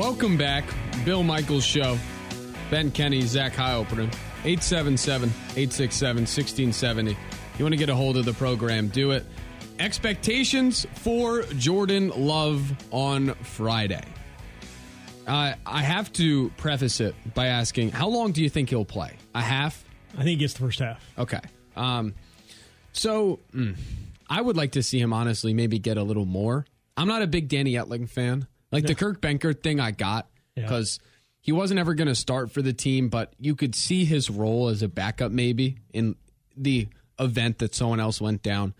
Welcome back. Bill Michaels Show. Ben Kenny, Zach Heilprin. 877 867 1670. You want to get a hold of the program, do it. Expectations for Jordan Love on Friday. Uh, I have to preface it by asking, how long do you think he'll play? A half? I think he gets the first half. Okay. Um, so mm, I would like to see him honestly maybe get a little more. I'm not a big Danny Etling fan. Like the Kurt Benkert thing, I got Yeah. because he wasn't ever going to start for the team, but you could see his role as a backup maybe in the event that someone else went down.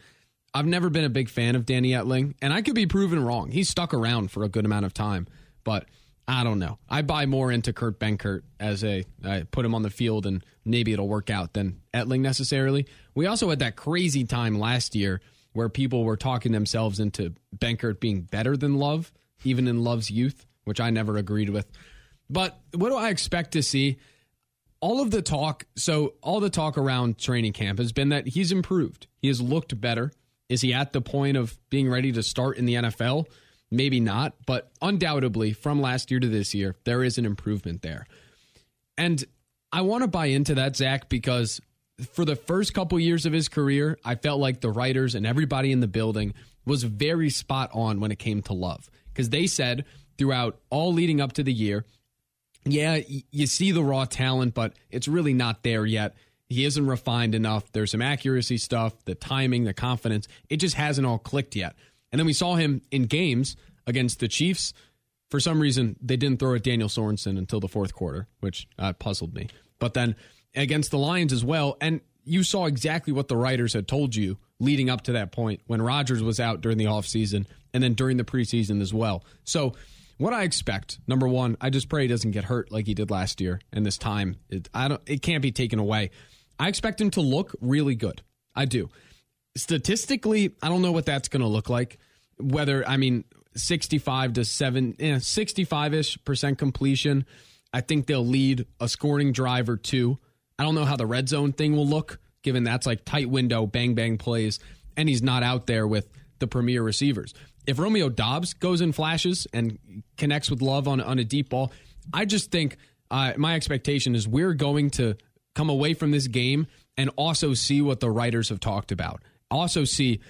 I've never been a big fan of Danny Etling, and I could be proven wrong. He's stuck around for a good amount of time, but I don't know. I buy more into Kurt Benkert as a I put him on the field and maybe it'll work out than Etling necessarily. We also had that crazy time last year where people were talking themselves into Benkert being better than Love, even in Love's youth, which I never agreed with. But what do I expect to see? all of the talk so all the talk around training camp has been that he's improved. He has looked better. Is he at the point of being ready to start in the nfl maybe not but undoubtedly from last year to this year there is an improvement there. And i want to buy into that zach because for the first couple years of his career i felt like the writers and everybody in the building was very spot on when it came to love because they said throughout all leading up to the year yeah, you see the raw talent, but it's really not there yet. He isn't refined enough. There's some accuracy stuff, the timing, the confidence. It just hasn't all clicked yet. And then we saw him in games against the Chiefs. For some reason, they didn't throw at Daniel Sorensen until the fourth quarter, which uh, puzzled me. But then against the Lions as well, and you saw exactly what the writers had told you leading up to that point when Rodgers was out during the offseason and then during the preseason as well. So what I expect, number one, I just pray he doesn't get hurt like he did last year. And this time, it, I don't. It can't be taken away. I expect him to look really good. I do. Statistically, I don't know what that's going to look like. Whether I mean, sixty-five to seven, eh, sixty-five ish percent completion. I think they'll lead a scoring drive or two. I don't know how the red zone thing will look, given that's like tight window, bang bang plays, and he's not out there with the premier receivers. If Romeo Doubs goes in flashes and connects with Love on on a deep ball, I just think uh, my expectation is we're going to come away from this game and also see what the writers have talked about. Also see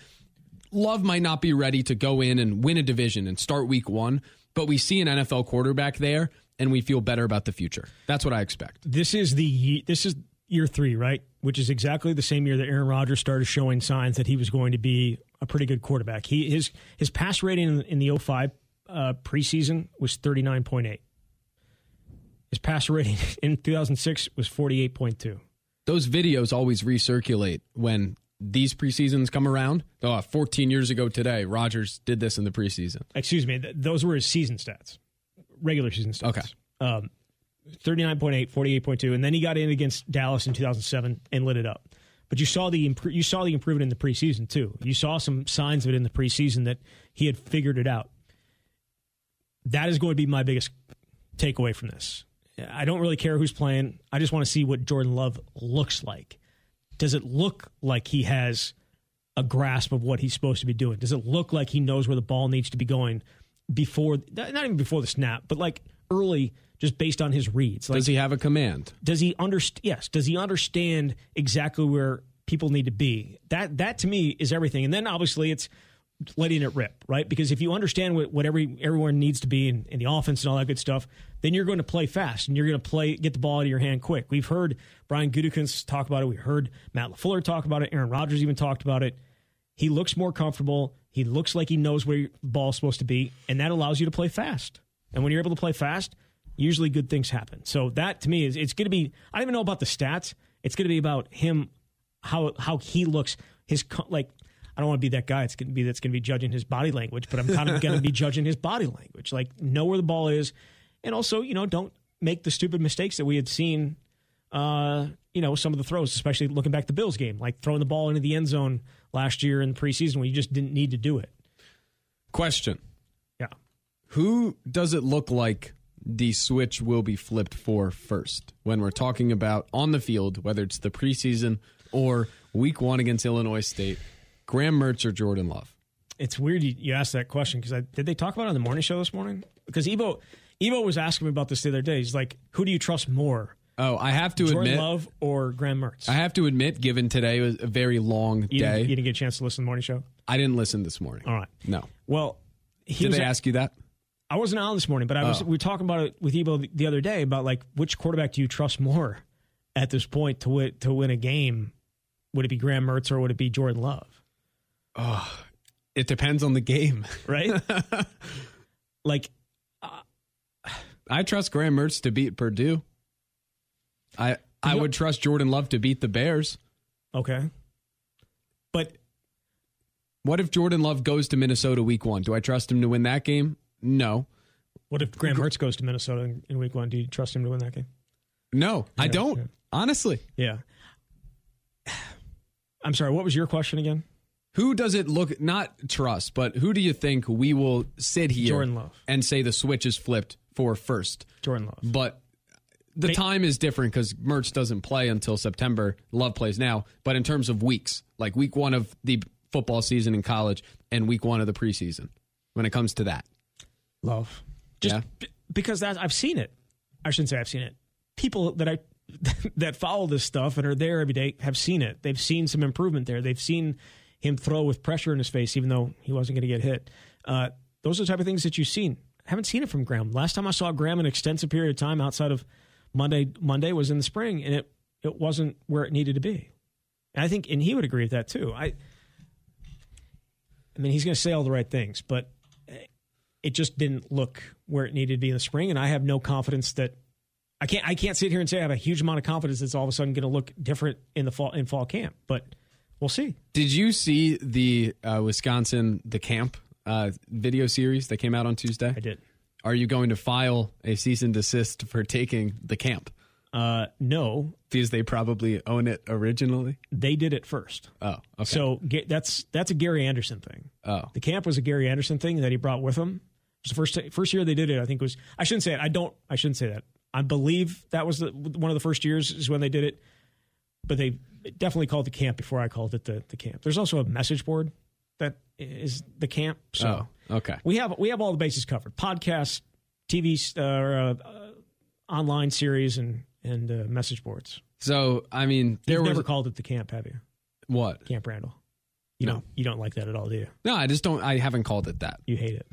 Love might not be ready to go in and win a division and start week one, but we see an NFL quarterback there and we feel better about the future. That's what I expect. This is the this is year three, right? Which is exactly the same year that Aaron Rodgers started showing signs that he was going to be a pretty good quarterback. He his his pass rating in, in the 05 uh, preseason was thirty nine point eight. His passer rating in 2006 was 48.2. Those videos always recirculate when these preseasons come around. Oh, 14 years ago today, Rodgers did this in the preseason. Excuse me, th- those were his season stats, regular season stats. Okay. Um, 39.8, 48.2, and then he got in against Dallas in 2007 and lit it up. But you saw the impro- you saw the improvement in the preseason too. You saw some signs of it in the preseason that he had figured it out. That is going to be my biggest takeaway from this. I don't really care who's playing. I just want to see what Jordan Love looks like. Does it look like he has a grasp of what he's supposed to be doing? Does it look like he knows where the ball needs to be going before, not even before the snap, but like early, just based on his reads? Like, Does he have a command? does he understand? Yes. Does he understand exactly where people need to be? That that to me is everything. And then obviously it's letting it rip, right? Because if you understand what, what every everyone needs to be in, in the offense and all that good stuff, then you're going to play fast and you're going to play get the ball out of your hand quick. We've heard Brian Gutekunst talk about it. We heard Matt LaFleur talk about it. Aaron Rodgers even talked about it. He looks more comfortable. He looks like he knows where the ball's supposed to be, and that allows you to play fast. And when you're able to play fast, usually good things happen. So that to me is it's going to be. I don't even know about the stats. It's going to be about him, how how he looks. His like. I don't want to be that guy. It's going to be that's going to be judging his body language, but I'm kind of going to be judging his body language. Like know where the ball is, and also you know don't make the stupid mistakes that we had seen. Uh, you know some of the throws, especially looking back the Bills game, like throwing the ball into the end zone last year in the preseason when you just didn't need to do it. Question Yeah. Who does it look like the switch will be flipped for first when we're talking about on the field, whether it's the preseason or week one against Illinois State? Graham Mertz or Jordan Love? It's weird you, you asked that question because did they talk about it on the morning show this morning? Because Evo Evo was asking me about this the other day. He's like, "Who do you trust more, Oh, I have to Jordan admit, Love or Graham Mertz?" I have to admit, given today was a very long you, day, didn't, you didn't get a chance to listen to the morning show. I didn't listen this morning. All right. No. Well, he Did they a- ask you that? I wasn't on this morning, but I was. Oh. We were talking about it with Evo the, the other day about like which quarterback do you trust more at this point to win to win a game? Would it be Graham Mertz or would it be Jordan Love? It depends on the game. Right? like I trust Graham Mertz to beat Purdue. I I would trust Jordan Love to beat the Bears. okay, but What if Jordan Love goes to Minnesota week one? Do I trust him to win that game? No. what if Graham Mertz goes to Minnesota in, in Week One? Do you trust him to win that game? No, I don't. yeah. Honestly. Yeah. I'm sorry. What was your question again? Who does it look not trust, but who do you think we will sit here and say the switch is flipped for first? Jordan Love. But the They- time is different because Mertz doesn't play until September. Love plays now. But in terms of weeks, like week one of the football season in college and week one of the preseason, when it comes to that. Love. Just Yeah. b- because that I've seen it. I shouldn't say I've seen it. People that I that follow this stuff and are there every day have seen it. They've seen some improvement there. They've seen him throw with pressure in his face, even though he wasn't going to get hit. Uh, those are the type of things that you've seen. I haven't seen it from Graham. Last time I saw Graham an extensive period of time outside of Monday Monday was in the spring, and it it wasn't where it needed to be. And I think, and he would agree with that too. I, I mean, he's going to say all the right things, but it just didn't look where it needed to be in the spring, and I have no confidence that I can't. I can't sit here and say I have a huge amount of confidence it's all of a sudden going to look different in the fall in fall camp, but we'll see. Did you see the uh, Wisconsin the camp uh, video series that came out on Tuesday? I did. Are you going to file a cease and desist for taking the camp Uh, no, because they probably own it originally? they did it first. Oh, okay. So that's that's a Gary Anderson thing. oh, The camp was a Gary Anderson thing that he brought with him. It was the first first year they did it. I think was I shouldn't say it. I don't. I shouldn't say that. I believe that was the, one of the first years is when they did it. But they definitely called the camp before I called it the, the camp. There's also a message board that is the camp. So oh, okay. we have we have all the bases covered: podcast, TV, uh, uh, uh, online series, and and uh, message boards. So I mean, there You've was never called it the camp, have you? what? Camp Randall. You No. don't you don't like that at all, do you? No, I just don't. I haven't called it that. You hate it.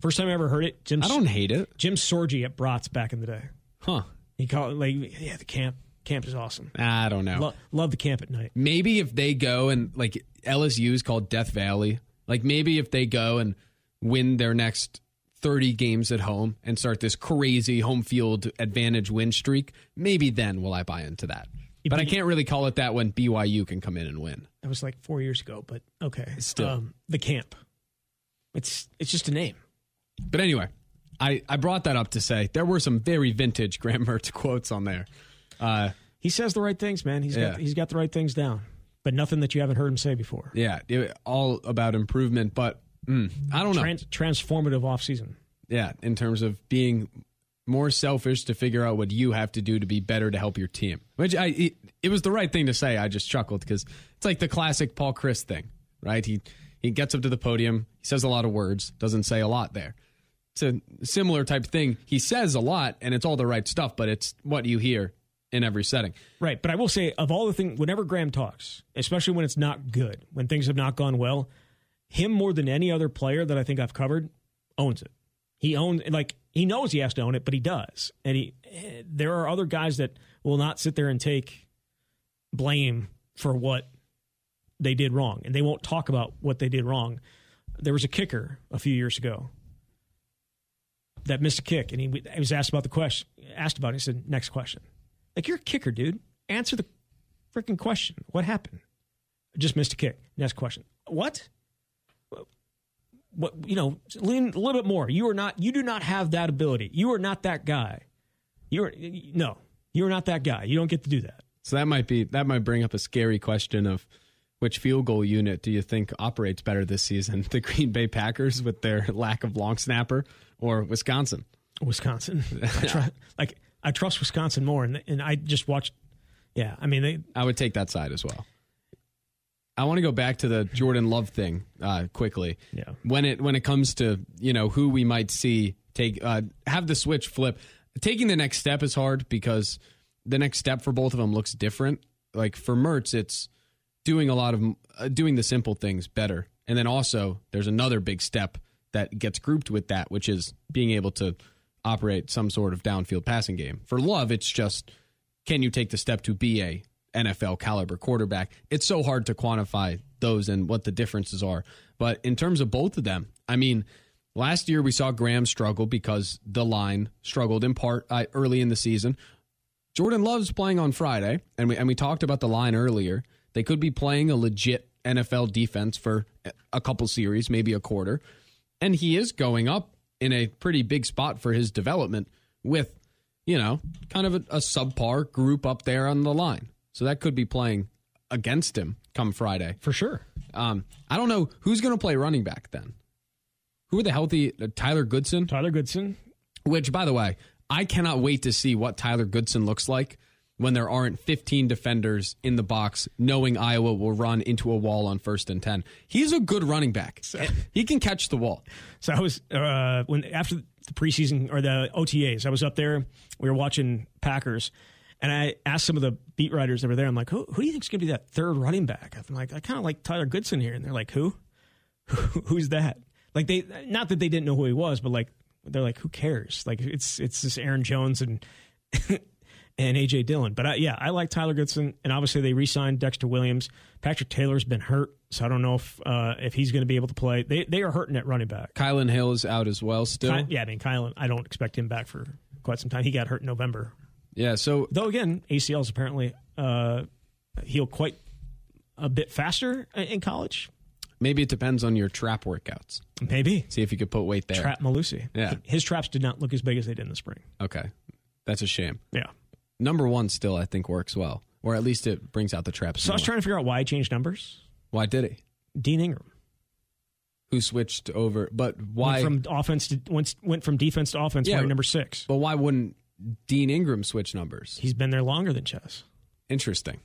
First time I ever heard it, Jim I don't hate it, Jim Sorgi at Brats back in the day. huh? He called it like, yeah, the camp camp is awesome. I don't know. Lo- love the camp at night. maybe if they go and like LSU is called Death Valley. Like maybe if they go and win their next 30 games at home and start this crazy home field advantage win streak, maybe then will I buy into that. But I can't really call it that when BYU can come in and win. That was like four years ago, but okay. Still. um, the camp. It's it's just a name. But anyway, I, I brought that up to say there were some very vintage Graham Mertz quotes on there. Uh, He says the right things, man. He's Yeah. got he's got the right things down, but nothing that you haven't heard him say before. yeah, all about improvement, but mm, I don't know. Trans- transformative offseason. Yeah, in terms of being more selfish to figure out what you have to do to be better to help your team. Which I it, it was the right thing to say. I just chuckled because it's like the classic Paul Chryst thing, right? He he gets up to the podium, he says a lot of words, doesn't say a lot there. It's a similar type thing. He says a lot and it's all the right stuff, but it's what you hear in every setting. Right, but I will say of all the things, whenever Graham talks, especially when it's not good, when things have not gone well, him more than any other player that I think I've covered owns it. He owns like he knows he has to own it, but he does. And he eh, there are other guys that will not sit there and take blame for what they did wrong, and they won't talk about what they did wrong. There was a kicker a few years ago that missed a kick, and he, he was asked about the question, asked about it. He said, "Next question." Like you're a kicker, dude. Answer the freaking question. What happened? Just missed a kick. Next question. What? What? You know, lean a little bit more. You are not. You do not have that ability. You are not that guy. You are no. You are not that guy. You don't get to do that. So that might be that might bring up a scary question of which field goal unit do you think operates better this season? The Green Bay Packers with their lack of long snapper or Wisconsin? Wisconsin. I try, like I trust Wisconsin more, and and I just watched. Yeah, I mean they. I would take that side as well. I want to go back to the Jordan Love thing uh, quickly. Yeah. When it when it comes to you know who we might see take uh, have the switch flip. Taking the next step is hard because the next step for both of them looks different. Like for Mertz, it's doing a lot of uh, doing the simple things better, and then also there's another big step that gets grouped with that, which is being able to operate some sort of downfield passing game. For Love, it's just can you take the step to be a NFL caliber quarterback? It's so hard to quantify those and what the differences are. But in terms of both of them, I mean, last year we saw Graham struggle because the line struggled in part uh, early in the season. Jordan Love's playing on Friday, and we and we talked about the line earlier. They could be playing a legit NFL defense for a couple series, maybe a quarter, and he is going up in a pretty big spot for his development with, you know, kind of a, a subpar group up there on the line. So that could be playing against him come Friday. For sure. Um, I don't know who's going to play running back then. Who are the healthy? Uh, Tyler Goodson? Tyler Goodson. Which, by the way, I cannot wait to see what Tyler Goodson looks like when there aren't 15 defenders in the box, knowing Iowa will run into a wall on first and 10. He's a good running back. So, he can catch the wall. So I was, uh, when after the preseason or the OTAs, I was up there, we were watching Packers, and I asked some of the beat writers that were there, I'm like, who, who do you think is going to be that third running back? I'm like, I kind of like Tyler Goodson here. And they're like, who? Who's that? Like, they, not that they didn't know who he was, but like, they're like, who cares? Like, it's, it's this Aaron Jones and, and AJ Dillon. But I, yeah, I like Tyler Goodson, and obviously they re-signed Dexter Williams. Patrick Taylor's been hurt, so I don't know if uh, if he's going to be able to play. They they are hurting at running back. Kylin Hill is out as well. Still, Ky- yeah, I mean Kylin, I don't expect him back for quite some time. He got hurt in November. Yeah, so though again, ACLs apparently uh, heal quite a bit faster in college. Maybe it depends on your trap workouts. Maybe see if you could put weight there. Trap Mellusi. Yeah, his traps did not look as big as they did in the spring. Okay, that's a shame. Yeah number one still I think works well, or at least it brings out the traps. So I was trying to figure out why he changed numbers. Why did he? Dean Engram, who switched over, but why went from offense to went, went from defense to offense? Yeah, number six. But why wouldn't Dean Engram switch numbers? He's been there longer than Chez. Interesting.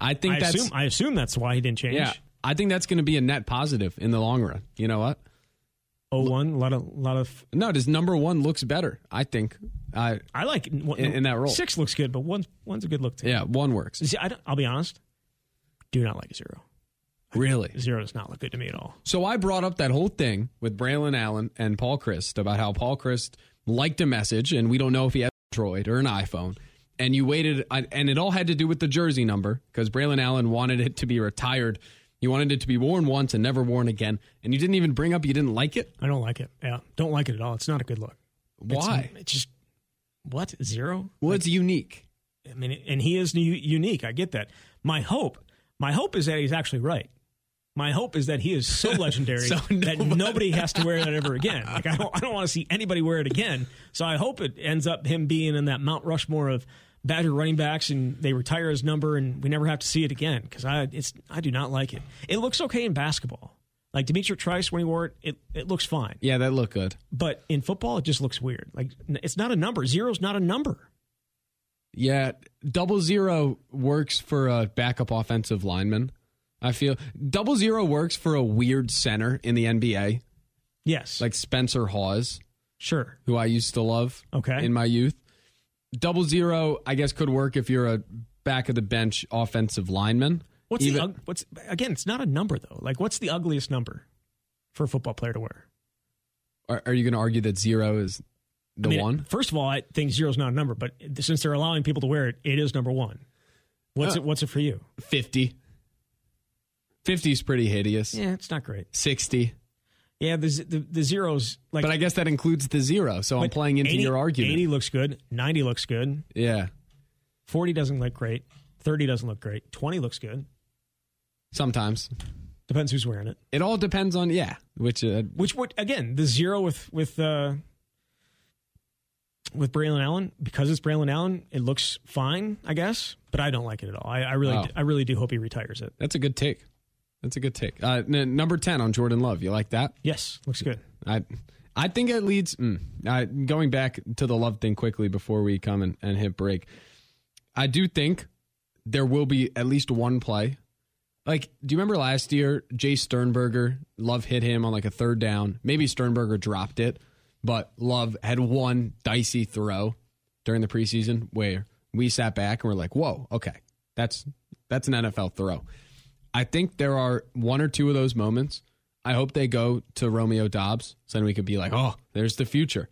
I think I that's. Assume, I assume that's why he didn't change. Yeah, I think that's going to be a net positive in the long run. You know what? Oh one, a lot of lot of. No, does number one looks better? I think. I I like in, in, that role. Six looks good, but one one's a good look too. Yeah, one works. See, I will be honest. Do not like zero. Really, zero does not look good to me at all. So I brought up that whole thing with Braylon Allen and Paul Chryst about how Paul Chryst liked a message, and we don't know if he had an Android or an iPhone. And you waited, and it all had to do with the jersey number because Braylon Allen wanted it to be retired you wanted it to be worn once and never worn again, and you didn't even bring up you didn't like it. I don't like it. Yeah, don't like it at all. It's not a good look. Why? It's, it's just what zero. Well, like, it's unique. I mean, and he is unique. I get that. My hope, my hope is that he's actually right. My hope is that he is so legendary so nobody. that nobody has to wear that ever again. Like I don't, I don't want to see anybody wear it again. So I hope it ends up him being in that Mount Rushmore of Badger running backs and they retire his number and we never have to see it again because I it's I do not like it. It looks okay in basketball. Like D'Mitrik Trice when he wore it, it, it looks fine. Yeah, that looked good. But in football, it just looks weird. Like it's not a number. Zero's not a number. Yeah, double zero works for a backup offensive lineman. I feel double zero works for a weird center in the NBA. Yes, like Spencer Hawes. Sure, who I used to love. Okay, in my youth double zero, I guess, could work if you're a back of the bench offensive lineman. What's Even, the what's again? It's not a number though. Like, what's the ugliest number for a football player to wear? Are, are you going to argue that zero is the I mean, one? First of all, I think zero is not a number, but since they're allowing people to wear it, it is number one. What's it? What's it for you? Fifty. Fifty is pretty hideous. Yeah, it's not great. Sixty. Yeah, the, the, the zeros like, but I guess that includes the zero. So I'm playing into 80, your argument. Eighty looks good. Ninety looks good. Yeah. Forty doesn't look great. Thirty doesn't look great. Twenty looks good. Sometimes depends who's wearing it. It all depends on yeah, which uh, which what again the zero with with uh, with Braylon Allen because it's Braylon Allen. It looks fine, I guess, but I don't like it at all. I, I really I really do hope he retires it. That's a good take. That's a good take. Uh, n- number ten on Jordan Love. You like that? Yes, looks good. I I think it leads. Mm, I, going back to the Love thing quickly before we come and, and hit break. I do think there will be at least one play. Like, do you remember last year, Jace Sternberger, Love hit him on like a third down. Maybe Sternberger dropped it, but Love had one dicey throw during the preseason where we sat back and we're like, "Whoa, okay, that's that's an NFL throw." I think there are one or two of those moments. I hope they go to Romeo Doubs, so then we could be like, "Oh, there's the future."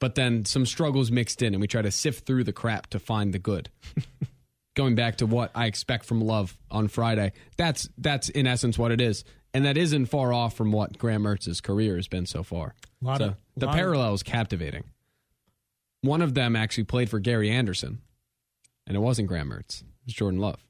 But then some struggles mixed in, and we try to sift through the crap to find the good. Going back to what I expect from Love on Friday, that's that's in essence what it is, and that isn't far off from what Graham Mertz's career has been so far. Lot so of- the parallel is captivating. One of them actually played for Gary Anderson, and it wasn't Graham Mertz; it was Jordan Love,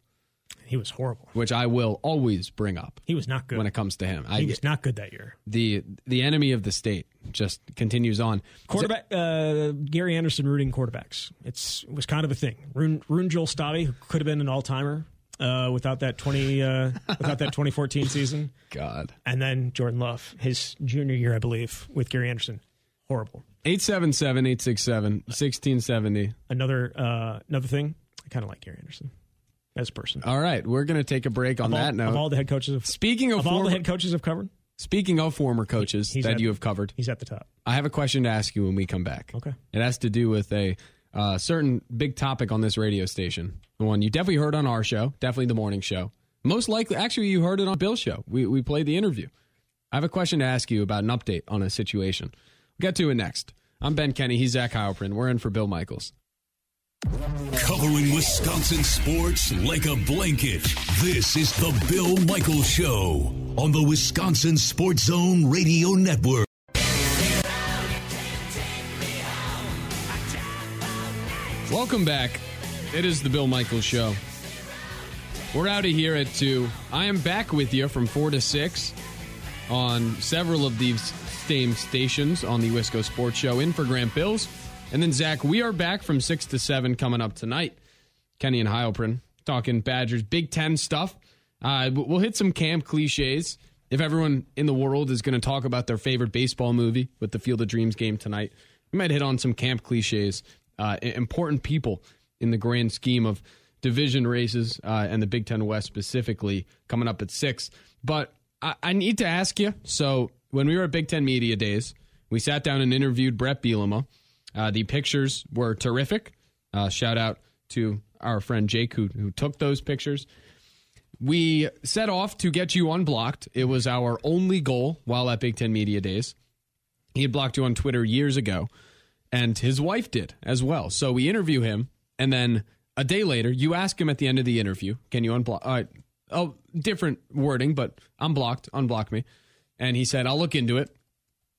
He was horrible. which I will always bring up He was not good. when it comes to him. I, he was not good that year. the the enemy of the state just continues on. Quarterback uh, Gary Anderson rooting quarterbacks. It's it was kind of a thing. Rune, Rune Joel who could have been an all timer uh, without that twenty uh, without that twenty fourteen season, God. and then Jordan Love, his junior year, I believe, with Gary Anderson. Horrible. 877 867 1670. Another uh, another thing. I kind of like Gary Anderson as a person. All right, we're going to take a break on all, that note. of all the head coaches of, speaking of, of all former, the head coaches I've covered, speaking of former coaches He's that at- you have covered, he's at the top. I have a question to ask you when we come back. Okay. It has to do with a uh, certain big topic on this radio station. The one you definitely heard on our show, definitely the morning show. Most likely, actually, you heard it on Bill's show. We, we played the interview. I have a question to ask you about an update on a situation. We'll get to it next. I'm Ben Kenny. He's Zach Heilprin. We're in for Bill Michaels. Covering Wisconsin sports like a blanket. This is the Bill Michaels Show on the Wisconsin Sports Zone Radio Network. Welcome back. It is the Bill Michaels Show. We're out of here at 2. I am back with you from 4 to 6 on several of these same stations on the Wisco Sports Show in for Grant Bills. And then, Zach, we are back from 6 to 7 coming up tonight. Kenny and Heilprin talking Badgers Big Ten stuff. Uh, we'll hit some camp cliches. If everyone in the world is going to talk about their favorite baseball movie with the Field of Dreams game tonight, we might hit on some camp cliches. Uh, important people in the grand scheme of division races uh, and the Big Ten West specifically coming up at six. But I, I need to ask you. So when we were at Big Ten Media Days, we sat down and interviewed Bret Bielema. Uh, the pictures were terrific. Uh, shout out to our friend Jake who, who took those pictures. We set off to get you unblocked. It was our only goal while at Big Ten Media Days. He had blocked you on Twitter years ago, and his wife did as well. So we interview him, and then a day later, you ask him at the end of the interview, "Can you unblock?" Uh, oh, different wording, but unblocked, unblock me. And he said, "I'll look into it."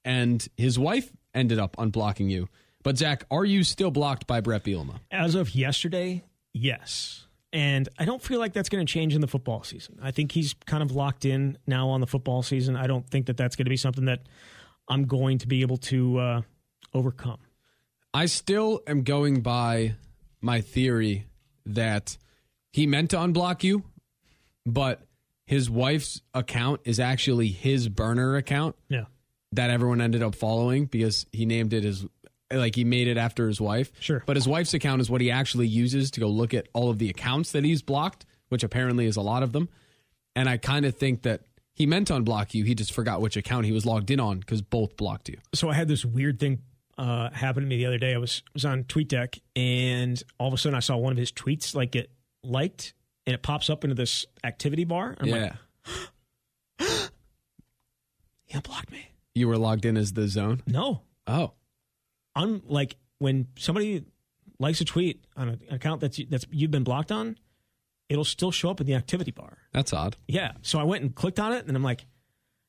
And his wife ended up unblocking you. But Zach, are you still blocked by Bret Bielema? As of yesterday, yes. And I don't feel like that's going to change in the football season. I think he's kind of locked in now on the football season. I don't think that that's going to be something that I'm going to be able to uh, overcome. I still am going by my theory that he meant to unblock you, but his wife's account is actually his burner account Yeah. that everyone ended up following because he named it as like he made it after his wife. Sure. But his wife's account is what he actually uses to go look at all of the accounts that he's blocked, which apparently is a lot of them. And I kind of think that he meant to unblock you. He just forgot which account he was logged in on because both blocked you. So I had this weird thing uh, happen to me the other day. I was was on TweetDeck, and all of a sudden I saw one of his tweets like get liked, and it pops up into this activity bar. I'm yeah. like, he unblocked me. you were logged in as the zone. No, Oh. I'm like when somebody likes a tweet on an account that's that's you've been blocked on, it'll still show up in the activity bar. That's odd. Yeah. So I went and clicked on it, and I'm like,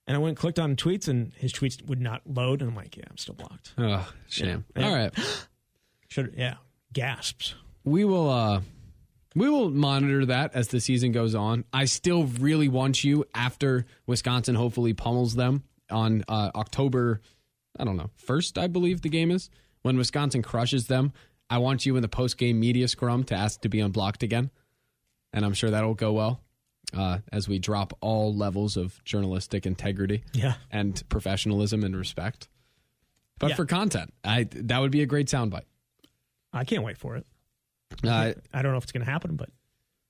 and I went and clicked on tweets, and his tweets would not load, and I'm like, yeah, I'm still blocked. Oh, shame. Yeah. All right. Should yeah, gasps. We will uh we will monitor that as the season goes on. I still really want you after Wisconsin hopefully pummels them on uh October I don't know, 1st I believe the game is. When Wisconsin crushes them, I want you in the post-game media scrum to ask to be unblocked again. And I'm sure that'll go well. Uh, as we drop all levels of journalistic integrity Yeah. and professionalism and respect. But Yeah. for content, I that would be a great soundbite. I can't wait for it. Uh, I don't know if it's going to happen, but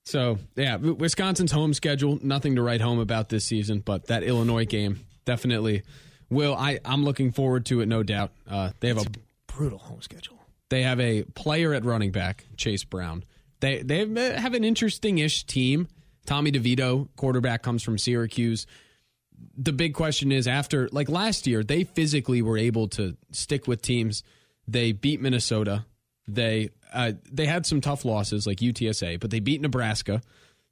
so yeah, Wisconsin's home schedule, nothing to write home about this season, but that Illinois game definitely Will I? I'm looking forward to it, no doubt. Uh, they have a Brutal home schedule. they have a player at running back, Chase Brown. They they have an interesting-ish team. Tommy DeVito, quarterback, comes from Syracuse. The big question is after like last year, they physically were able to stick with teams. They beat Minnesota. They uh, they had some tough losses like UTSA, but they beat Nebraska.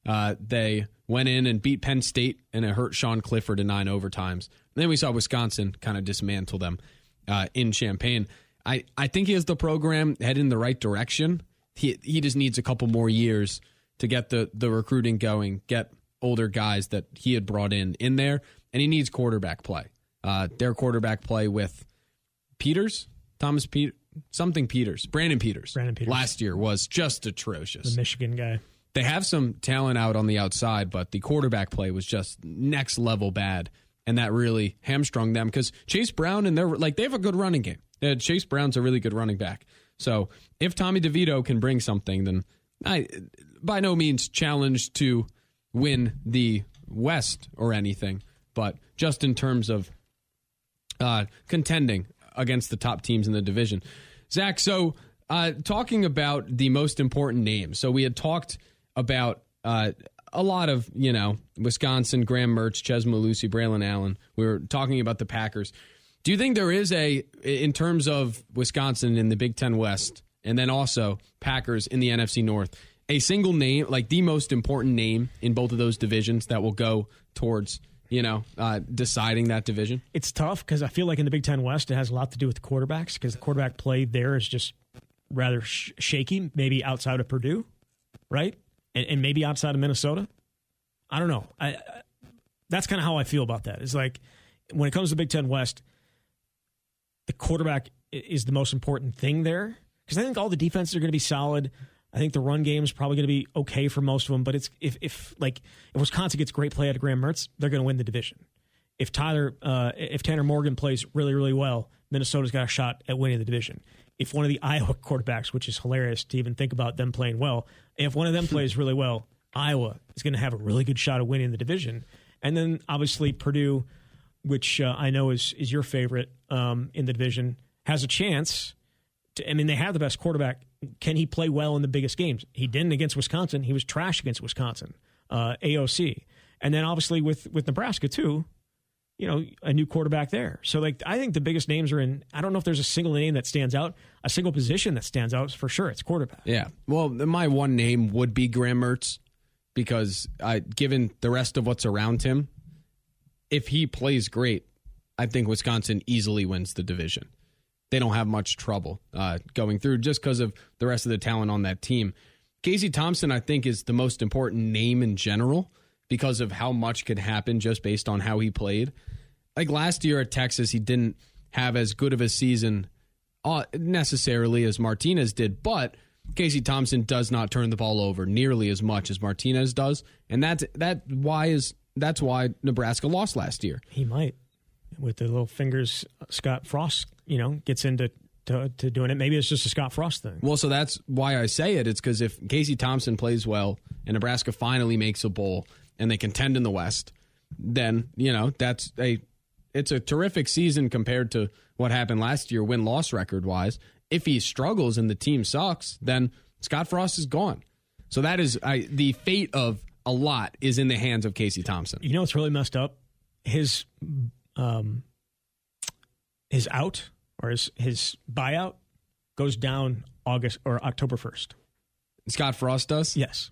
Uh, they went in and beat Penn State, and it hurt Sean Clifford in nine overtimes. then we saw Wisconsin kind of dismantle them uh, in Champaign. I, I think he has the program heading in the right direction. He he just needs a couple more years to get the the recruiting going, get older guys that he had brought in in there, and he needs quarterback play. Uh, their quarterback play with Peters, Thomas Pete, something Peters, Brandon Peters, Brandon Peters. last year was just atrocious. The Michigan guy. They have some talent out on the outside, but the quarterback play was just next level bad, and that really hamstrung them because Chase Brown and they're like they have a good running game. Uh, Chase Brown's a really good running back. So if Tommy DeVito can bring something, then I by no means challenged to win the West or anything, but just in terms of uh, contending against the top teams in the division. Zach, so uh, talking about the most important names. So we had talked about uh, a lot of, you know, Wisconsin, Graham Mertz, Chez Mellusi, Braylon Allen. We were talking about the Packers. Do you think there is a, in terms of Wisconsin in the Big Ten West, and then also Packers in the NFC North, a single name, like the most important name in both of those divisions that will go towards, you know, uh, deciding that division? It's tough because I feel like in the Big Ten West, it has a lot to do with the quarterbacks because the quarterback play there is just rather sh- shaky, maybe outside of Purdue, right? And, and maybe outside of Minnesota. I don't know. I, I that's kind of how I feel about that. It's like when it comes to Big Ten West, the quarterback is the most important thing there because I think all the defenses are going to be solid. I think the run game is probably going to be okay for most of them. But it's if if like if Wisconsin gets great play out of Graham Mertz, they're going to win the division. If Tyler uh, if Tanner Morgan plays really really well, Minnesota's got a shot at winning the division. If one of the Iowa quarterbacks, which is hilarious to even think about them playing well, if one of them plays really well, Iowa is going to have a really good shot of winning the division. And then obviously Purdue, which uh, I know is is your favorite um, in the division, has a chance. To, I mean, they have the best quarterback. Can he play well in the biggest games? He didn't against Wisconsin. He was trash against Wisconsin, uh, AOC, and then obviously with with Nebraska too. You know, a new quarterback there. So, like, I think the biggest names are in. I don't know if there's a single name that stands out, a single position that stands out for sure. It's quarterback. Yeah. Well, my one name would be Graham Mertz because I, given the rest of what's around him, if he plays great, I think Wisconsin easily wins the division. They don't have much trouble uh, going through just because of the rest of the talent on that team. Casey Thompson, I think, is the most important name in general because of how much could happen just based on how he played. Like last year at Texas, he didn't have as good of a season uh, necessarily as Martinez did, but Casey Thompson does not turn the ball over nearly as much as Martinez does, and that's that why is that's why Nebraska lost last year. He might, with the little fingers. Scott Frost, you know, gets into to, to doing it. Maybe it's just a Scott Frost thing. Well, so that's why I say it. It's because if Casey Thompson plays well and Nebraska finally makes a bowl and they contend in the West, then you know that's a it's a terrific season compared to what happened last year, win loss record wise. If he struggles and the team sucks, then Scott Frost is gone. So that is I, the fate of a lot is in the hands of Casey Thompson. You know what's really messed up? His um his out or his his buyout goes down August or October first. Scott Frost does, Yes,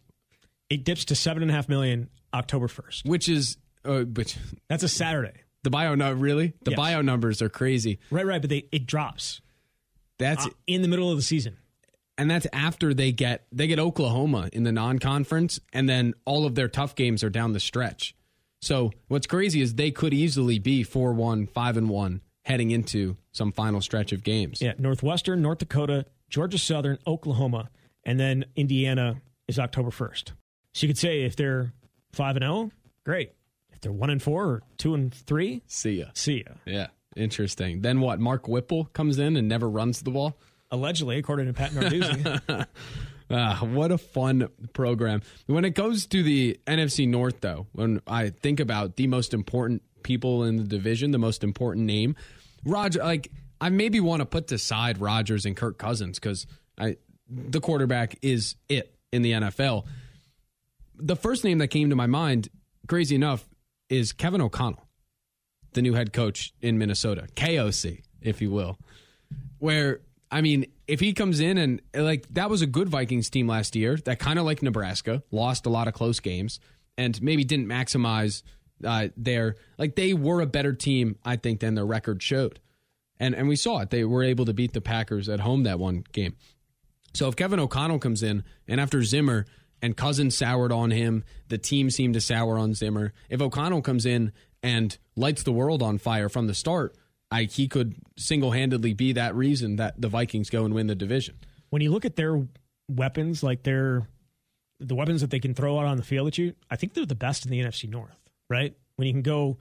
it dips to seven and a half million October first. which is uh, which That's a Saturday. the bio no really the Yes. bio numbers are crazy. Right, right, but they it drops That's uh, in the middle of the season. and that's after they get they get Oklahoma in the non-conference, and then all of their tough games are down the stretch. So what's crazy is they could easily be four one, five and one heading into some final stretch of games. Yeah, Northwestern, North Dakota, Georgia Southern, Oklahoma, and then Indiana is October 1st. So you could say if they're 5 and 0, great. If they're 1 and 4 or 2 and 3, See ya. see ya. Yeah, interesting. Then what? Mark Whipple comes in and never runs the ball. Allegedly, according to Pat Narduzzi. Ah, what a fun program. When it goes to the NFC North, though, when I think about the most important people in the division, the most important name. Roger, like I maybe want to put aside Rodgers and Kirk Cousins because I the quarterback is it in the NFL. The first name that came to my mind, crazy enough, is Kevin O'Connell, the new head coach in Minnesota, KOC, if you will. Where I mean, if he comes in and like that was a good Vikings team last year that kind of like Nebraska lost a lot of close games and maybe didn't maximize uh, their like they were a better team I think than their record showed, and and we saw it. They were able to beat the Packers at home that one game. So if Kevin O'Connell comes in and after Zimmer and Cousins soured on him, the team seemed to sour on Zimmer. If O'Connell comes in and lights the world on fire from the start, I, he could single handedly be that reason that the Vikings go and win the division. When you look at their weapons, like their the weapons that they can throw out on the field at you, I think they're the best in the NFC North. Right when you can go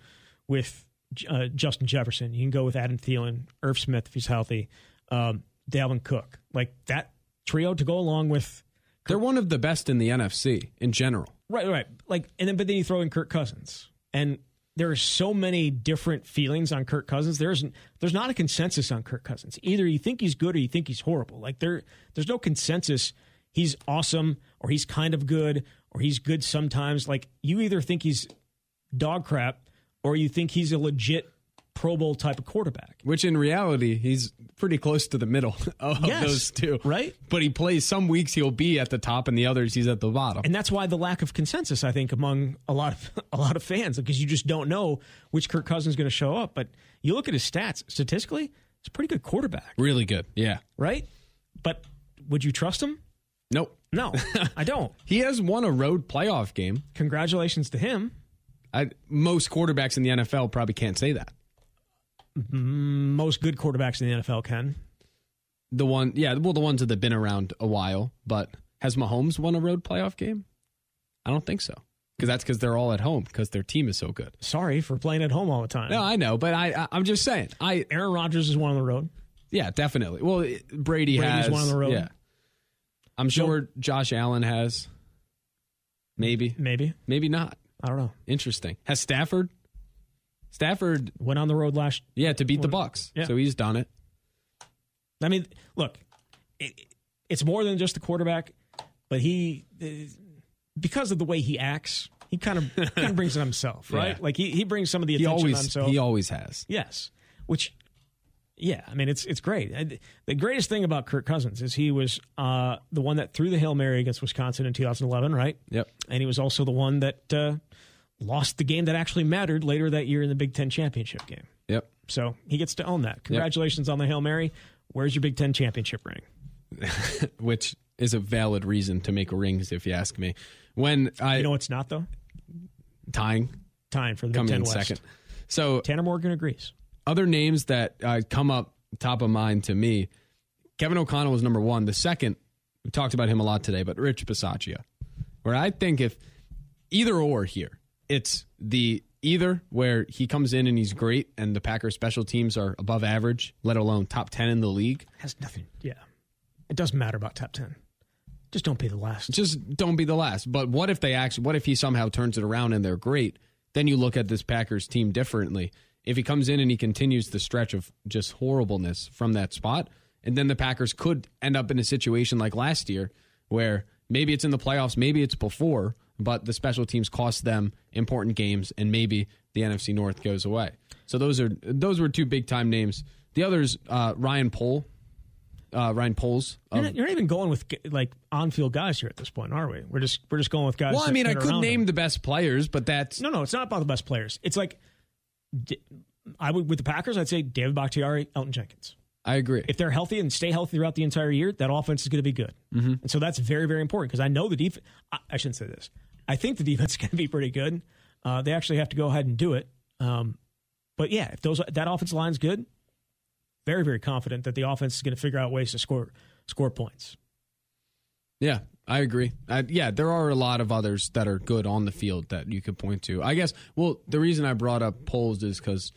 with uh, Justin Jefferson, you can go with Adam Thielen, Irv Smith if he's healthy, um, Dalvin Cook, like that trio to go along with. They're one of the best in the NFC in general. Right, right. Like, and then but then you throw in Kirk Cousins, and there are so many different feelings on Kirk Cousins. There isn't there's not a consensus on Kirk Cousins. Either you think he's good or you think he's horrible. Like there there's no consensus. He's awesome or he's kind of good or he's good sometimes. Like you either think he's dog crap or you think he's a legit Pro Bowl type of quarterback. Which in reality, he's pretty close to the middle of yes, those two. Right? But he plays some weeks he'll be at the top and the others he's at the bottom. And that's why the lack of consensus, I think, among a lot of a lot of fans, because you just don't know which Kirk Cousins is going to show up. But you look at his stats, statistically, it's a pretty good quarterback. Really good. Yeah. Right? But would you trust him? Nope. No, I don't. he has won a road playoff game. Congratulations to him. I, most quarterbacks in the NFL probably can't say that. Mm-hmm. Most good quarterbacks in the NFL can. The one, yeah, well, the ones that have been around a while. But has Mahomes won a road playoff game? I don't think so. Because that's because they're all at home because their team is so good. Sorry for playing at home all the time. No, I know, but I, I I'm just saying. I Aaron Rodgers is one on the road. yeah, definitely. Well, Brady Brady's has one on the road. Yeah, I'm sure Josh Allen has. Maybe, Maybe. maybe not. I don't know. Interesting. Has Stafford? Stafford, Went on the road last. yeah, to beat the Bucks. Yeah. So he's done it. I mean, look, it, it's more than just the quarterback, but he, because of the way he acts, he kind of kind of brings it on himself, right? Yeah. Like he, he brings some of the He attention on himself. he always has. Yes, which, yeah, I mean it's it's great. The greatest thing about Kirk Cousins is he was uh, the one that threw the hail mary against Wisconsin in 2011, right? Yep. And he was also the one that uh, lost the game that actually mattered later that year in the Big Ten championship game. Yep. So he gets to own that. Congratulations on the hail mary. Where's your Big Ten championship ring? Which is a valid reason to make rings, if you ask me. When I You know what's not though? tying Time for the Big coming Ten in West. second. So Tanner Morgan agrees. other names that uh, come up top of mind to me, Kevin O'Connell was number one. The second, we talked about him a lot today, but Rich Bisaccia, where I think if either or here, it's the either where he comes in and he's great and the Packers special teams are above average, let alone top 10 in the league. Has nothing. Yeah. It doesn't matter about top 10. Just don't be the last. Just don't be the last. But what if they actually, what if he somehow turns it around and they're great? Then you look at this Packers team differently. If he comes in and he continues the stretch of just horribleness from that spot, and then the Packers could end up in a situation like last year where maybe it's in the playoffs, maybe it's before, but the special teams cost them important games and maybe the NFC North goes away. So those are those were two big time names. The others, uh, Ryan Pohl, uh, Ryan Poles. You're not, you're not even going with like on-field guys here at this point, are we? We're just we're just going with guys. well, I mean, I could name them. the best players, but that's No, no, it's not about the best players. It's like I would with the Packers. I'd say David Bakhtiari, Elgton Jenkins. I agree. If they're healthy and stay healthy throughout the entire year, that offense is going to be good. Mm-hmm. And so that's very, very important because I know the defense. I, I shouldn't say this. I think the defense is going to be pretty good. Uh, they actually have to go ahead and do it. Um, but yeah, if those that offensive line's good, very, very confident that the offense is going to figure out ways to score score points. Yeah, I agree. I, yeah, there are a lot of others that are good on the field that you could point to. I guess. Well, the reason I brought up Poles is because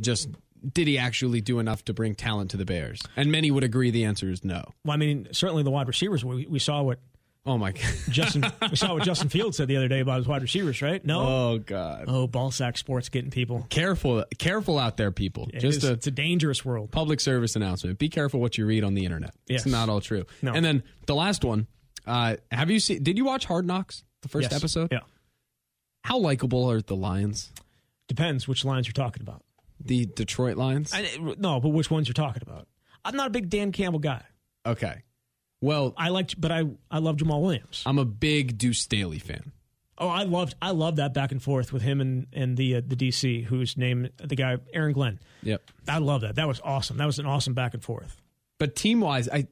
just did he actually do enough to bring talent to the Bears? And many would agree the answer is no. Well, I mean, certainly the wide receivers. We, we saw what Oh my god. Justin, we saw what Justin Fields said the other day about his wide receivers, right? No. Oh god. Oh, ball sack sports getting people. Careful, careful out there, people. It Just is- a it's a dangerous world. public service announcement. Be careful what you read on the internet. Yes. It's not all true. No. And then the last one. Uh, have you seen? Did you watch Hard Knocks? The first Yes. episode. Yeah. How likable are the Lions? Depends which Lions you're talking about. The Detroit Lions. I, no, but which ones you're talking about? I'm not a big Dan Campbell guy. okay. Well, I liked, but I I love Jamaal Williams. I'm a big Deuce Staley fan. Oh, I loved I loved that back and forth with him and and the uh, the DC whose name the guy Aaron Glenn. Yep. I love that. That was awesome. That was an awesome back and forth. But team wise, I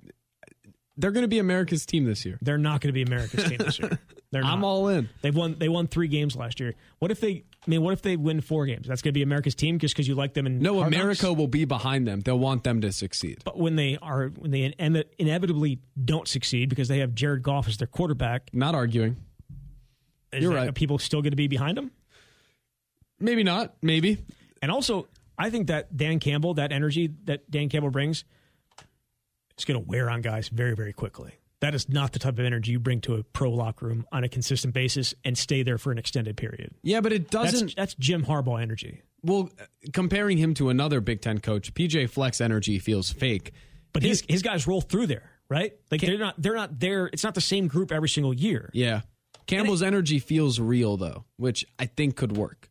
they're going to be America's team this year. They're not going to be America's team this year. They're not. I'm all in. They've won. They won three games last year. What if they? I mean, what if they win four games? That's going to be America's team just because you like them. In No, America Knocks? will be behind them. They'll want them to succeed. But when they are, when they in- inevitably don't succeed because they have Jared Goff as their quarterback, Not arguing. is You're that- right. Are people still going to be behind them? Maybe not. Maybe. And also, I think that Dan Campbell, that energy that Dan Campbell brings, is going to wear on guys very, very quickly. That is not the type of energy you bring to a pro locker room on a consistent basis and stay there for an extended period. Yeah, but it doesn't. that's Jim Harbaugh energy. well, comparing him to another Big Ten coach, PJ Fleck's energy feels fake. But his his guys roll through there, right? Like they're not they're not there. It's not the same group every single year. Yeah. Campbell's energy feels real though, which I think could work.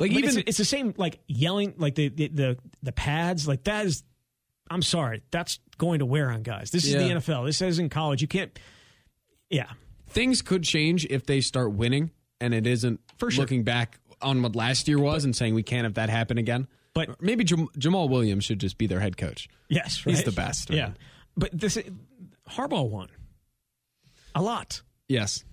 Like even it's, it's the same like yelling like the, the the the pads like that is I'm sorry that's going to wear on guys. This is the NFL. This is in college. You can't. Yeah, things could change if they start winning and it isn't For sure. looking back on what last year was and saying we can't have that happen again. But- maybe Jam- Jamaal Williams should just be their head coach. yes, He's the best, Yeah, right? but this Harbaugh won a lot. Yes.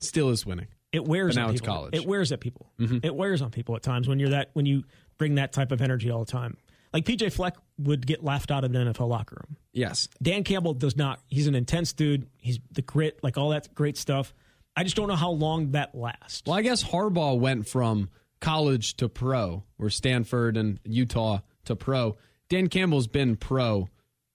Still is winning. It wears But now on it's college. Mm-hmm. It wears at people. It wears on people at times when you're that when you bring that type of energy all the time. Like PJ Fleck would get laughed out of an NFL locker room. Yes. Dan Campbell does not. He's an intense dude. He's the grit, like all that great stuff. I just don't know how long that lasts. Well, I guess Harbaugh went from college to pro, or Stanford and Utah to pro. Dan Campbell's been pro.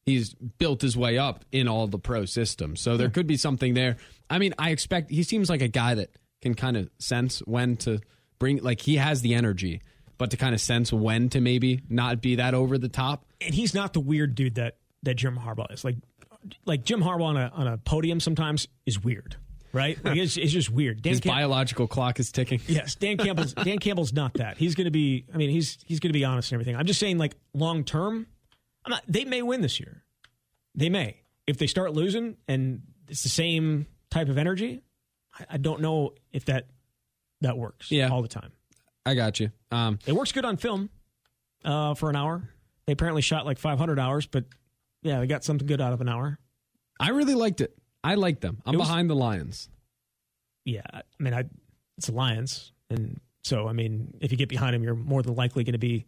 He's built his way up in all the pro systems. So there could be something there. I mean, I expect he seems like a guy that can kind of sense when to bring, like, he has the energy, but to kind of sense when to maybe not be that over the top. and he's not the weird dude that that Jim Harbaugh is. Like like Jim Harbaugh on a on a podium sometimes is weird, right? Like it's, it's just weird. Dan His biological clock is ticking. yes, Dan Campbell's Dan Campbell's not that. He's going to be. I mean, he's he's going to be honest and everything. I'm just saying, like long term, I'm not. They may win this year. They may if they start losing and it's the same type of energy. I, I don't know if that that works. Yeah. all the time. I got you. Um, It works good on film uh, for an hour. They apparently shot like 500 hours, but yeah, they got something good out of an hour. I really liked it. I like them. I'm was- behind the Lions. Yeah, I mean, I it's the Lions, and so I mean, if you get behind them, you're more than likely going to be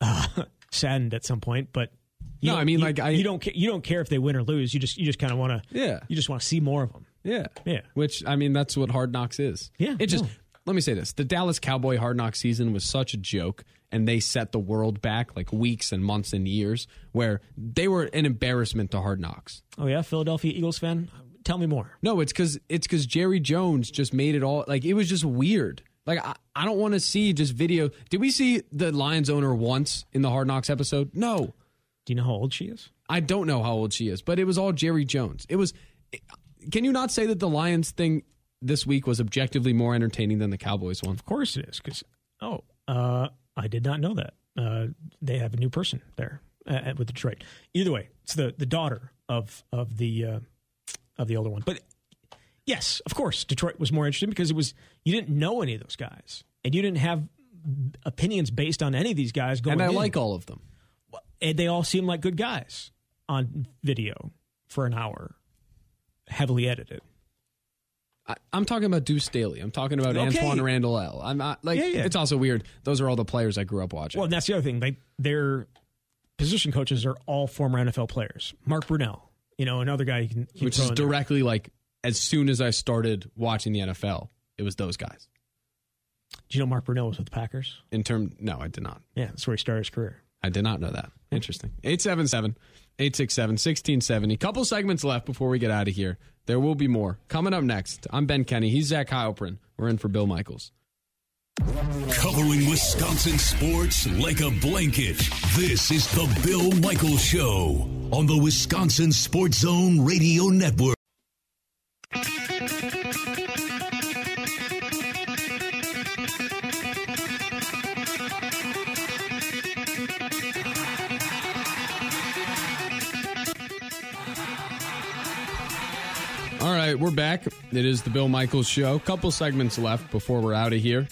uh, saddened at some point. But you No, I mean, you- like, I- you don't ca- you don't care if they win or lose. You just you just kind of want to Yeah. you just want to see more of them. Yeah. Yeah. Which I mean, that's what Hard Knocks is. Yeah, It just no. Let me say this: the Dallas Cowboy Hard Knocks season was such a joke, and they set the world back like weeks and months and years, where they were an embarrassment to Hard Knocks. Oh yeah, Philadelphia Eagles fan. Tell me more. No, it's because it's because Jerry Jones just made it all like it was just weird. Like I, I don't want to see just video. Did we see the Lions owner once in the Hard Knocks episode? No. Do you know how old she is? I don't know how old she is, but it was all Jerry Jones. It was. Can you not say that the Lions thing this week was objectively more entertaining than the Cowboys one? Of course it is. Because oh, uh, I did not know that. Uh, they have a new person there uh, with Detroit. Either way, it's the the daughter of of the uh, of the older one. But yes, of course, Detroit was more interesting because it was you didn't know any of those guys, and you didn't have opinions based on any of these guys going. And I in. like all of them. and they all seem like good guys on video for an hour, heavily edited. I, I'm talking about Deuce Staley. I'm talking about Okay. Antwaan Randle El I'm not like Yeah, yeah. it's also weird. Those are all the players I grew up watching. Well, that's the other thing. They their position coaches are all former NFL players. Mark Brunell, you know, another guy you can, you which is in there. directly like as soon as I started watching the NFL, it was those guys. Do you know Mark Brunell was with the Packers? In term, no, I did not. Yeah, that's where he started his career. I did not know that. Interesting. 877 867 1670. Couple segments left before we get out of here. There will be more. Coming up next, I'm Ben Kenny. He's Zach Heilprin. We're in for Bill Michaels. Covering Wisconsin sports like a blanket. This is the Bill Michaels Show on the Wisconsin Sports Zone Radio Network. All right, we're back. It is the Bill Michaels Show. Couple segments left before we're out of here.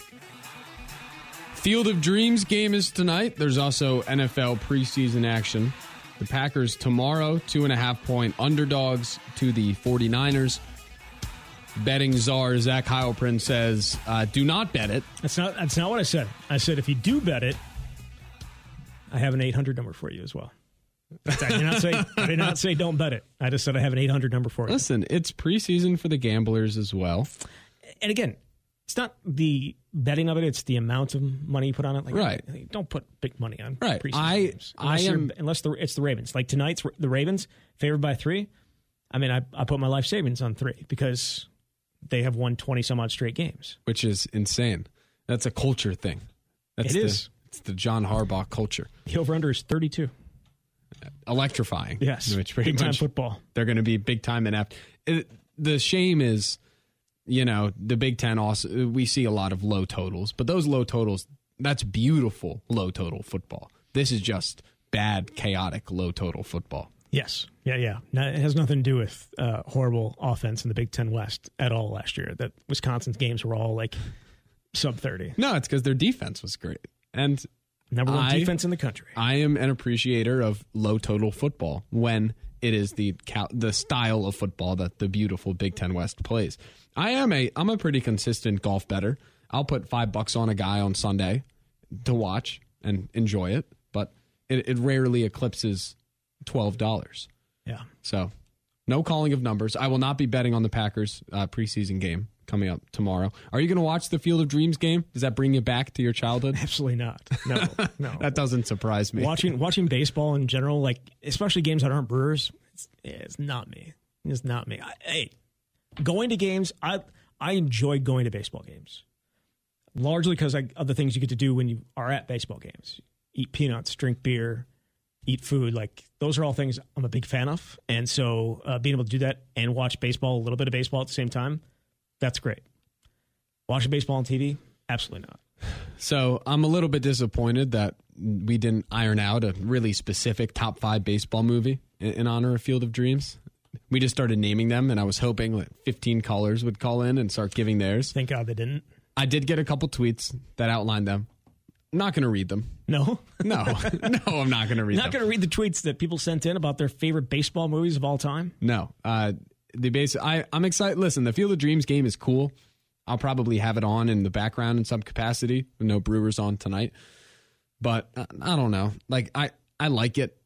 Field of Dreams game is tonight. There's also NFL preseason action. The Packers tomorrow, two and a half point underdogs to the 49ers. Betting czar Zach Heilprin says, uh, do not bet it. That's not that's not what I said. I said if you do bet it, I have an 800 number for you as well. I did not say I did not say don't bet it. I just said I have an 800 number for you. Listen, it's preseason for the gamblers as well. And again, it's not the betting of it; it's the amount of money you put on it. Like, Right. Don't put big money on Right. preseason I- games unless, I you're- am- unless the, it's the Ravens. Like tonight's the Ravens favored by three. I mean, I, I put my life savings on three because they have won 20 some odd straight games. which is insane. That's a culture thing. That's It the, is. It's the John Harbaugh culture. The over under is 32. Electrifying. Yes, Which pretty big time football. they're going to be big time and after. It, the shame is, you know, the Big Ten also, we see a lot of low totals, but those low totals, that's beautiful low total football. This is just bad, chaotic low total football. Yes. Yeah, yeah. No, it has nothing to do with uh, horrible offense in the Big Ten West at all last year. That Wisconsin's games were all like sub 30. No, it's because their defense was great. And Number one I- defense in the country. I am an appreciator of low total football when it is the the style of football that the beautiful Big Ten West plays. I am a I'm a pretty consistent golf bettor. I'll put five bucks on a guy on Sunday to watch and enjoy it, but it, it rarely eclipses twelve dollars. Yeah. So, no calling of numbers. I will not be betting on the Packers uh, preseason game coming up tomorrow. Are you going to watch the Field of Dreams game? Does that bring you back to your childhood? Absolutely not. No, no. That doesn't surprise me. watching watching baseball in general, like especially games that aren't Brewers, it's, it's not me. It's not me. I, hey, going to games, I I enjoy going to baseball games, largely because of the things you get to do when you are at baseball games: eat peanuts, drink beer, eat food. Like those are all things I'm a big fan of, and so uh, being able to do that and watch baseball, a little bit of baseball at the same time, that's great. Watching baseball on TV, absolutely not. So I'm a little bit disappointed that we didn't iron out a really specific top five baseball movie in, in honor of Field of Dreams. We just started naming them, and I was hoping like 15 callers would call in and start giving theirs. Thank God they didn't. I did get a couple tweets that outlined them. I'm not going to read them. No. No, no, I'm not going to read Not going to read the tweets that people sent in about their favorite baseball movies of all time. No, uh, the base. I I'm excited. Listen, the Field of Dreams game is cool. I'll probably have it on in the background in some capacity. No Brewers on tonight, but uh, I don't know. Like I I like it.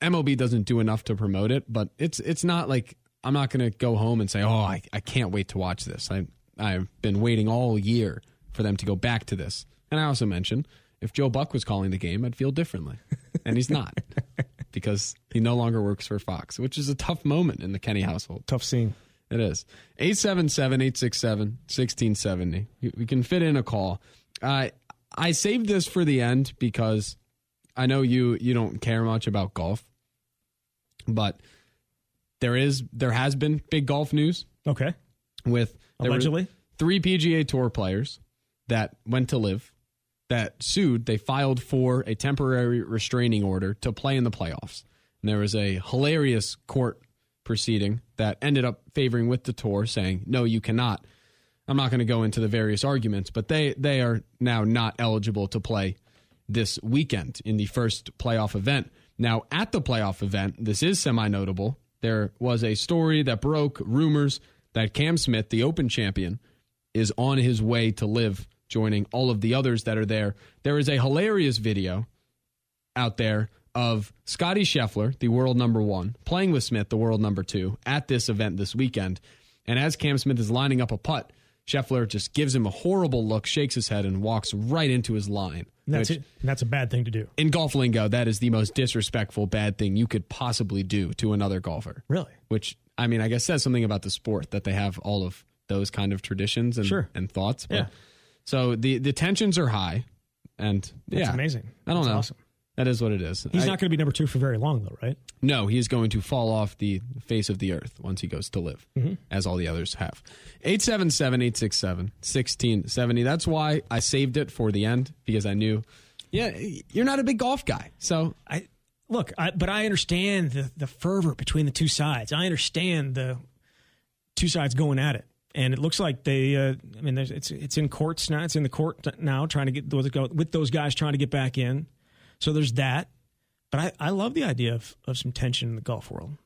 MLB doesn't do enough to promote it, but it's it's not like I'm not going to go home and say, oh, I, I can't wait to watch this. I I've been waiting all year for them to go back to this. And I also mentioned if Joe Buck was calling the game, I'd feel differently, and he's not because he no longer works for Fox, which is a tough moment in the Kenny household. Tough scene. It is. 877 867 1670. We can fit in a call. Uh, I saved this for the end because I know you you don't care much about golf, but there is there has been big golf news Okay. with Allegedly. three PGA Tour players that went to LIV that sued. They filed for a temporary restraining order to play in the playoffs. And there was a hilarious court proceeding that ended up favoring with the tour, saying, "No, you cannot." I'm not going to go into the various arguments, but they they are now not eligible to play this weekend in the first playoff event. Now, at the playoff event, this is semi notable. There was a story that broke rumors that Cam Smith, the Open champion, is on his way to LIV, joining all of the others that are there. There is a hilarious video out there of Scottie Scheffler, the world number one, playing with Smith, the world number two, at this event this weekend. And as Cam Smith is lining up a putt, Scheffler just gives him a horrible look, shakes his head, and walks right into his line. And that's which- it. And that's a bad thing to do. In golf lingo, that is the most disrespectful, bad thing you could possibly do to another golfer. Really? Which, I mean, I guess says something about the sport that they have all of those kind of traditions and, Sure. and thoughts. But- Yeah. So the, the tensions are high. And That's yeah, amazing. I don't That's know. awesome. That is what it is. He's I- not going to be number two for very long, though, right? No, he is going to fall off the face of the earth once he goes to LIV, Mm-hmm. as all the others have. 877 867 1670. That's why I saved it for the end because I knew, yeah, you're not a big golf guy. So I look, I, but I understand the the fervor between the two sides. I understand the two sides going at it, and it looks like they. Uh, I mean, there's, it's it's in courts now. It's in the court now, trying to get those with those guys trying to get back in. So there's that. But I, I love the idea of, of some tension in the golf world.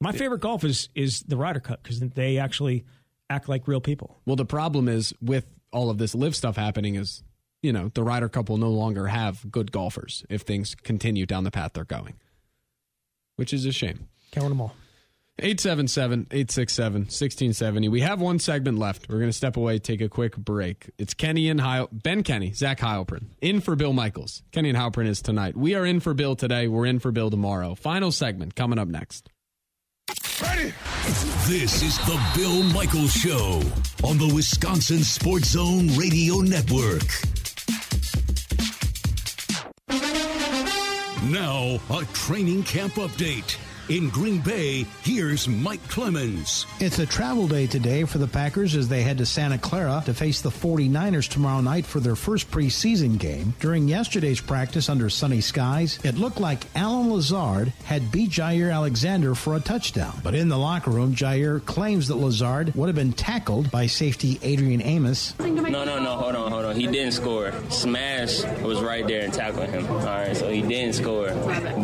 My favorite golf is is the Ryder Cup because they actually act like real people. Well, the problem is with all of this LIV stuff happening is, you know, the Ryder Cup will no longer have good golfers if things continue down the path they're going, which is a shame. Count them all. 877 867 1670. We have one segment left. We're going to step away, take a quick break. It's Kenny and Heil, Ben Kenny, Zach Heilprin, in for Bill Michaels. Kenny and Heilprin is tonight. We are in for Bill today. We're in for Bill tomorrow. Final segment coming up next. Ready? This is the Bill Michaels Show on the Wisconsin Sports Zone Radio Network. Now, a training camp update. In Green Bay, here's Mike Clemens. It's a travel day today for the Packers as they head to Santa Clara to face the 49ers tomorrow night for their first preseason game. During yesterday's practice under sunny skies, it looked like Allen Lazard had beat Jaire Alexander for a touchdown. But in the locker room, Jaire claims that Lazard would have been tackled by safety Adrian Amos. No, no, no. Hold on, hold on. He didn't score. Smash was right there and tackled him. All right, so he didn't score.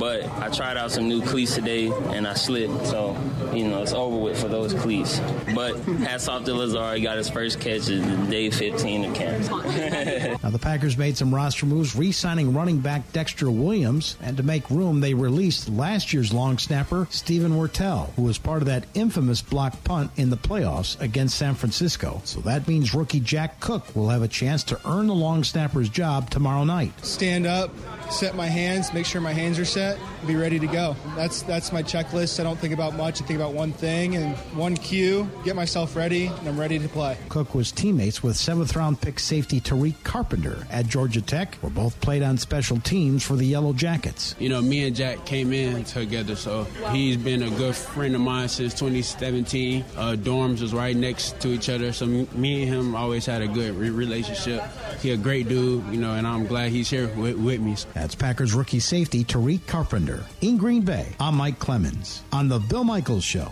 But I tried out some new cleats today and I slipped. So, you know, it's over with for those cleats. But hats off to Lazard. He got his first catch at day 15 of camp. Now, the Packers made some roster moves, re signing running back Dexter Williams, and to make room, they released last year's long snapper, Steven Wirtel, who was part of that infamous block punt in the playoffs against San Francisco. So that means rookie Jack Cook will have a chance to earn the long snapper's job tomorrow night. stand up, set my hands, make sure my hands are set, be ready to go. That's that's my checklist. I don't think about much. I think about one thing and one cue, get myself ready, and I'm ready to play. Cook was teammates with seventh round pick safety Tariq Carpenter at Georgia Tech, where both played on special teams for the Yellow Jackets. You know, me and Jack came in together, so he's been a good friend of mine since 2017. Uh, dorms was right next to each other, so me, me and him always had a good re- relationship. He a great dude, you know, and I'm glad he's here with, with me. That's Packers rookie safety Tariq Carpenter. In Green Bay, I'm Mike Clemens on The Bill Michaels Show.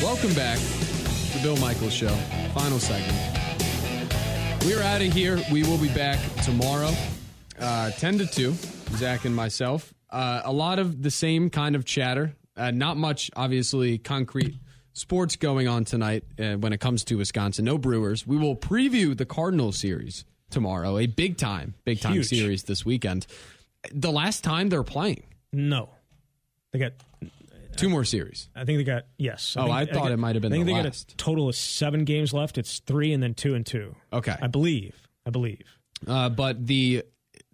Welcome back to the Bill Michaels Show. Final segment. We're out of here. We will be back tomorrow, uh, 10 to 2, Zach and myself. Uh, a lot of the same kind of chatter. Uh, not much, obviously, concrete sports going on tonight uh, when it comes to Wisconsin. No Brewers. We will preview the Cardinals series tomorrow, a big time, big time Huge. series this weekend. The last time they're playing, No, they got two more series. I think they got yes. Oh, think- I thought got- it might have been I think the they last. got a total of seven games left. It's three and then two and two. Okay. I believe. I believe. Uh, but the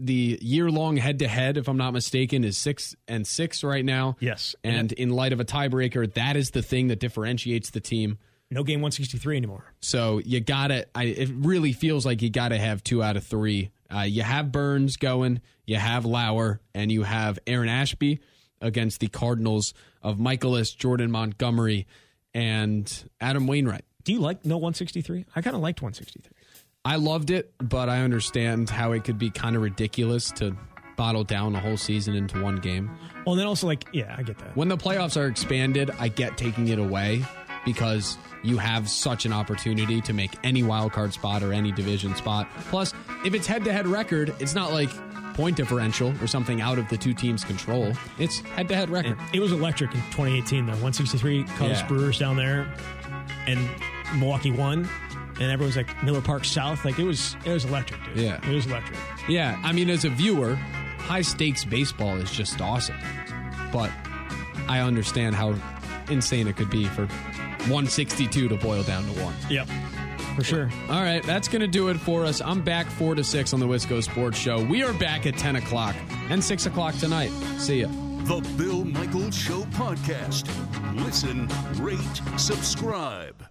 the year long head to head, if I'm not mistaken, is six and six right now. Yes. And in light of a tiebreaker, that is the thing that differentiates the team. No game one sixty three anymore. So you gotta. It really feels like you gotta have two out of three. Uh, you have Burnes going, you have Lauer, and you have Aaron Ashby against the Cardinals of Mikolas, Jordan Montgomery, and Adam Wainwright. Do you like no one sixty three? I kind of liked one sixty three. I loved it, but I understand how it could be kind of ridiculous to bottle down a whole season into one game. Well, then also like yeah, I get that. When the playoffs are expanded, I get taking it away because you have such an opportunity to make any wild card spot or any division spot. Plus, if it's head to head record, it's not like point differential or something out of the two teams' control. It's head to head record. And it was electric in 2018 though. 163 Cubs Yeah. Brewers down there, and Milwaukee won. And everyone's like Miller Park South. Like it was, it was electric, dude. Yeah. it was electric. Yeah, I mean, as a viewer, high stakes baseball is just awesome. But I understand how insane it could be for 162 to boil down to one. Yep, for sure. All right, that's going to do it for us. I'm back 4 to 6 on the Wisco Sports Show. We are back at 10 o'clock and 6 o'clock tonight. See ya. The Bill Michaels Show podcast. Listen, rate, subscribe.